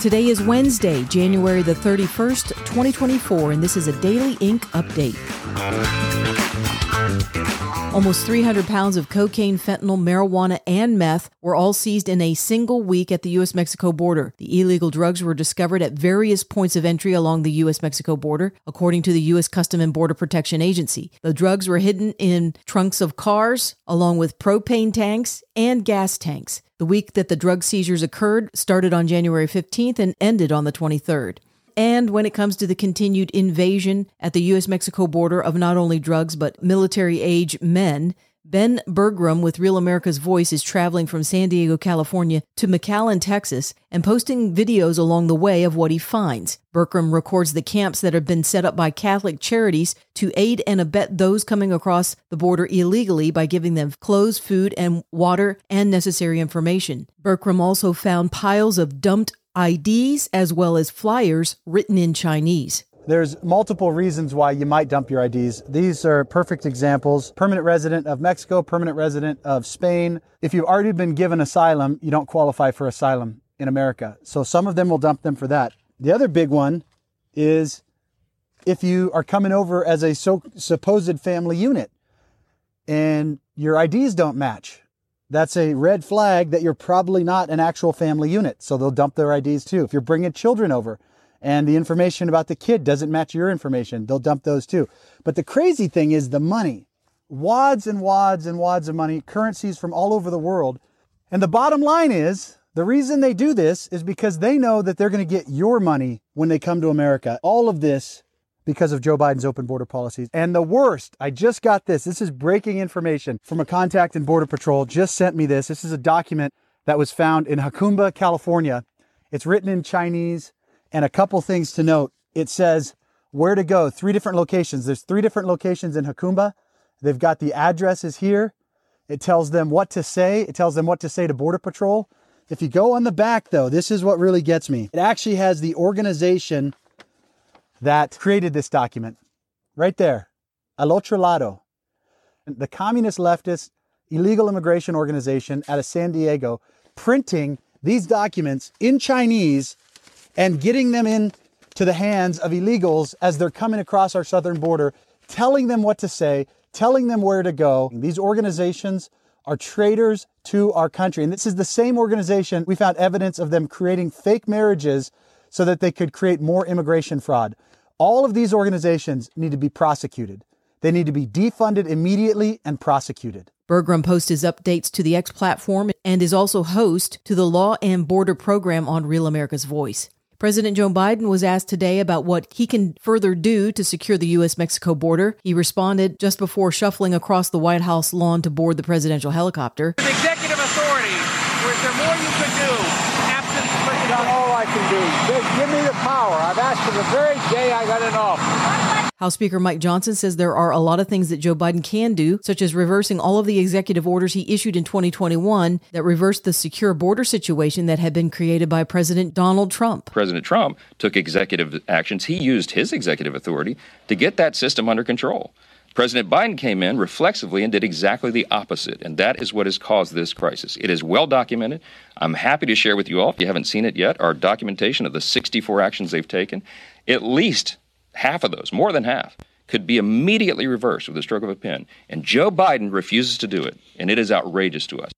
Today is Wednesday, January the 31st, 2024, and this is a Daily Ink update. Almost 300 pounds of cocaine, fentanyl, marijuana, and meth were all seized in a single week at the U.S. Mexico border. The illegal drugs were discovered at various points of entry along the U.S. Mexico border, according to the U.S. Custom and Border Protection Agency. The drugs were hidden in trunks of cars, along with propane tanks and gas tanks. The week that the drug seizures occurred started on January 15th and ended on the 23rd. And when it comes to the continued invasion at the U.S. Mexico border of not only drugs but military age men, Ben Bergquam with Real America's Voice is traveling from San Diego, California to McAllen, Texas, and posting videos along the way of what he finds. Bergquam records the camps that have been set up by Catholic charities to aid and abet those coming across the border illegally by giving them clothes, food, and water and necessary information. Bergquam also found piles of dumped IDs as well as flyers written in Chinese. There's multiple reasons why you might dump your IDs. These are perfect examples. Permanent resident of Mexico, permanent resident of Spain. If you've already been given asylum, you don't qualify for asylum in America. So some of them will dump them for that. The other big one is if you are coming over as a so, supposed family unit and your IDs don't match that's a red flag that you're probably not an actual family unit. So they'll dump their IDs too. If you're bringing children over and the information about the kid doesn't match your information, they'll dump those too. But the crazy thing is the money wads and wads and wads of money, currencies from all over the world. And the bottom line is the reason they do this is because they know that they're going to get your money when they come to America. All of this because of Joe Biden's open border policies. And the worst, I just got this. This is breaking information from a contact in Border Patrol. Just sent me this. This is a document that was found in Jacumba, California. It's written in Chinese. And a couple things to note. It says where to go, three different locations. There's three different locations in Jacumba. They've got the addresses here. It tells them what to say. It tells them what to say to Border Patrol. If you go on the back, though, this is what really gets me. It actually has the organization that created this document. Right there, al otro lado. The communist leftist illegal immigration organization out of San Diego printing these documents in Chinese and getting them in to the hands of illegals as they're coming across our southern border, telling them what to say, telling them where to go. These organizations are traitors to our country. And this is the same organization we found evidence of them creating fake marriages so that they could create more immigration fraud. All of these organizations need to be prosecuted. They need to be defunded immediately and prosecuted. Bergquam posts his updates to the X platform and is also host to the Law and Border program on Real America's Voice. President Joe Biden was asked today about what he can further do to secure the U.S. Mexico border. He responded just before shuffling across the White House lawn to board the presidential helicopter. Executive authority, is there more you could do done all I can do. Give me the power. I've asked for the very day I got in office. House Speaker Mike Johnson says there are a lot of things that Joe Biden can do, such as reversing all of the executive orders he issued in 2021 that reversed the secure border situation that had been created by President Donald Trump. President Trump took executive actions. He used his executive authority to get that system under control. President Biden came in reflexively and did exactly the opposite, and that is what has caused this crisis. It is well documented. I'm happy to share with you all, if you haven't seen it yet, our documentation of the 64 actions they've taken. At least half of those, more than half, could be immediately reversed with a stroke of a pen. And Joe Biden refuses to do it, and it is outrageous to us.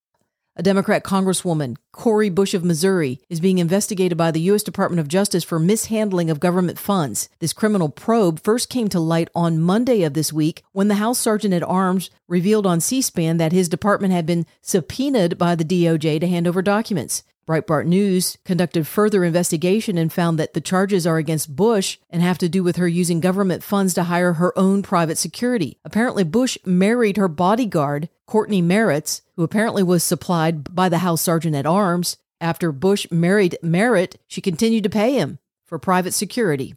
A Democrat Congresswoman, Cori Bush of Missouri, is being investigated by the U.S. Department of Justice for mishandling of government funds. This criminal probe first came to light on Monday of this week when the House Sergeant at Arms revealed on C SPAN that his department had been subpoenaed by the DOJ to hand over documents. Breitbart News conducted further investigation and found that the charges are against Bush and have to do with her using government funds to hire her own private security. Apparently, Bush married her bodyguard, Cortney Merritt, who apparently was supplied by the House Sergeant at Arms. After Bush married Merritt, she continued to pay him for private security.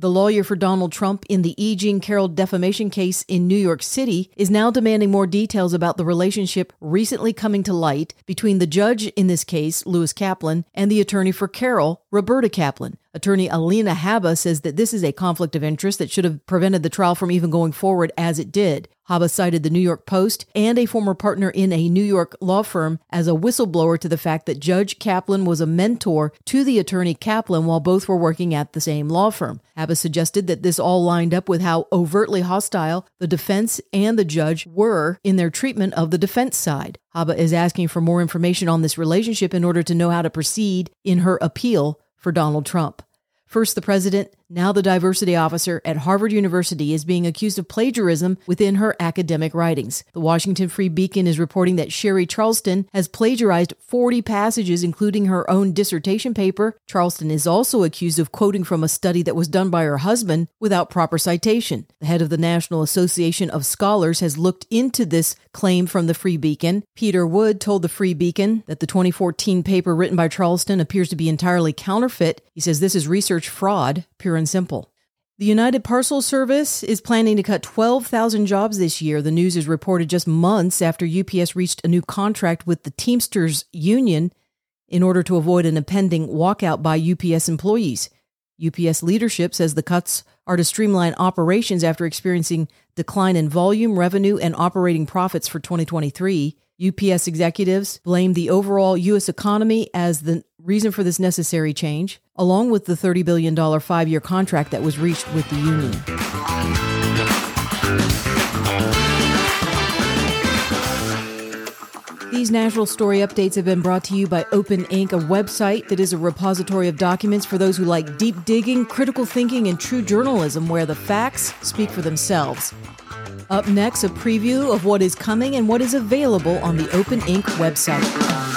The lawyer for Donald Trump in the E. Jean Carroll defamation case in New York City is now demanding more details about the relationship recently coming to light between the judge in this case, Lewis Kaplan, and the attorney for Carroll, Roberta Kaplan. Attorney Alina Habba says that this is a conflict of interest that should have prevented the trial from even going forward as it did. Habba cited the New York Post and a former partner in a New York law firm as a whistleblower to the fact that Judge Kaplan was a mentor to the attorney Kaplan while both were working at the same law firm. Habba suggested that this all lined up with how overtly hostile the defense and the judge were in their treatment of the defense side. Habba is asking for more information on this relationship in order to know how to proceed in her appeal for Donald Trump. First, the president, now the diversity officer at Harvard University, is being accused of plagiarism within her academic writings. The Washington Free Beacon is reporting that Sherri Charleston has plagiarized 40 passages, including her own dissertation paper. Charleston is also accused of quoting from a study that was done by her husband without proper citation. The head of the National Association of Scholars has looked into this claim from the Free Beacon. Peter Wood told the Free Beacon that the 2014 paper written by Charleston appears to be entirely counterfeit. He says this is research fraud, pure and simple. The United Parcel Service is planning to cut 12,000 jobs this year. The news is reported just months after UPS reached a new contract with the Teamsters Union in order to avoid an impending walkout by UPS employees. UPS leadership says the cuts are to streamline operations after experiencing decline in volume, revenue, and operating profits for 2023. UPS executives blame the overall U.S. economy as the reason for this necessary change, along with the $30 billion five year contract that was reached with the union. These national story updates have been brought to you by Open Ink, a website that is a repository of documents for those who like deep digging, critical thinking, and true journalism where the facts speak for themselves. Up next, a preview of what is coming and what is available on the Open Ink website.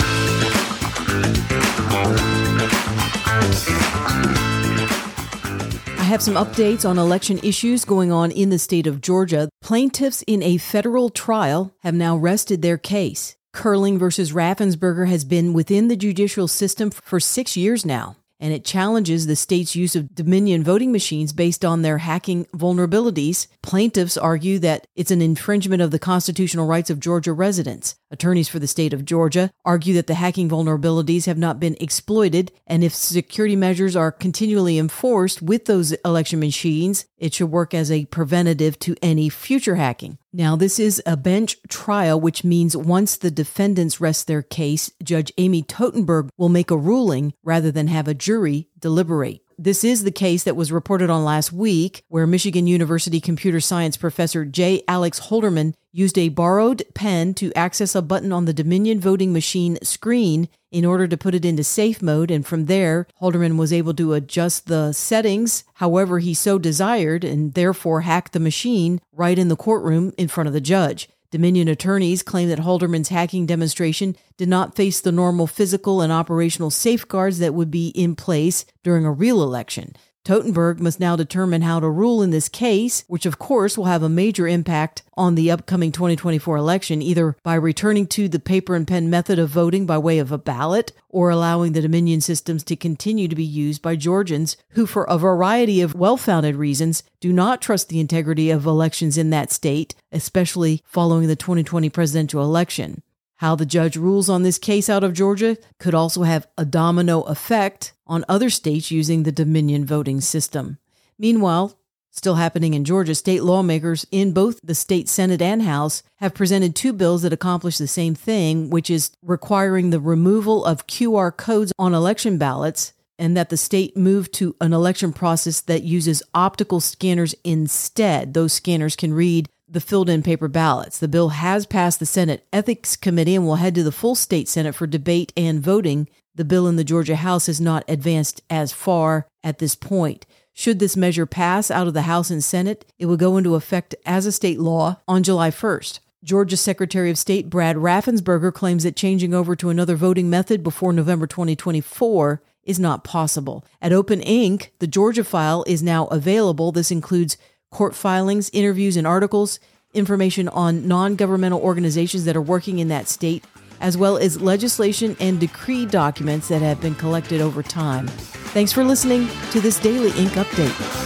I have some updates on election issues going on in the state of Georgia. Plaintiffs in a federal trial have now rested their case. Curling versus Raffensperger has been within the judicial system for six years now and it challenges the state's use of Dominion voting machines based on their hacking vulnerabilities. Plaintiffs argue that it's an infringement of the constitutional rights of Georgia residents. Attorneys for the state of Georgia argue that the hacking vulnerabilities have not been exploited, and if security measures are continually enforced with those election machines, it should work as a preventative to any future hacking. Now, this is a bench trial, which means once the defendants rest their case, Judge Amy Totenberg will make a ruling rather than have a jury deliberate. This is the case that was reported on last week, where Michigan University computer science professor J. Alex Halderman used a borrowed pen to access a button on the Dominion voting machine screen in order to put it into safe mode. And from there, Halderman was able to adjust the settings however he so desired and therefore hack the machine right in the courtroom in front of the judge. Dominion attorneys claim that Halderman's hacking demonstration did not face the normal physical and operational safeguards that would be in place during a real election. Totenberg must now determine how to rule in this case, which of course will have a major impact on the upcoming 2024 election, either by returning to the paper and pen method of voting by way of a ballot or allowing the Dominion systems to continue to be used by Georgians who, for a variety of well founded reasons, do not trust the integrity of elections in that state, especially following the 2020 presidential election. How the judge rules on this case out of Georgia could also have a domino effect on other states using the Dominion voting system. Meanwhile, Still happening in Georgia, state lawmakers in both the state Senate and House have presented two bills that accomplish the same thing, which is requiring the removal of QR codes on election ballots and that the state move to an election process that uses optical scanners instead. Those scanners can read the filled in paper ballots. The bill has passed the Senate Ethics Committee and will head to the full state Senate for debate and voting. The bill in the Georgia House has not advanced as far at this point. Should this measure pass out of the House and Senate, it will go into effect as a state law on July 1st. Georgia Secretary of State Brad Raffensperger claims that changing over to another voting method before November 2024 is not possible. At Open Ink, the Georgia file is now available. This includes court filings, interviews, and articles, information on non governmental organizations that are working in that state, as well as legislation and decree documents that have been collected over time. Thanks for listening to this Daily Ink Update.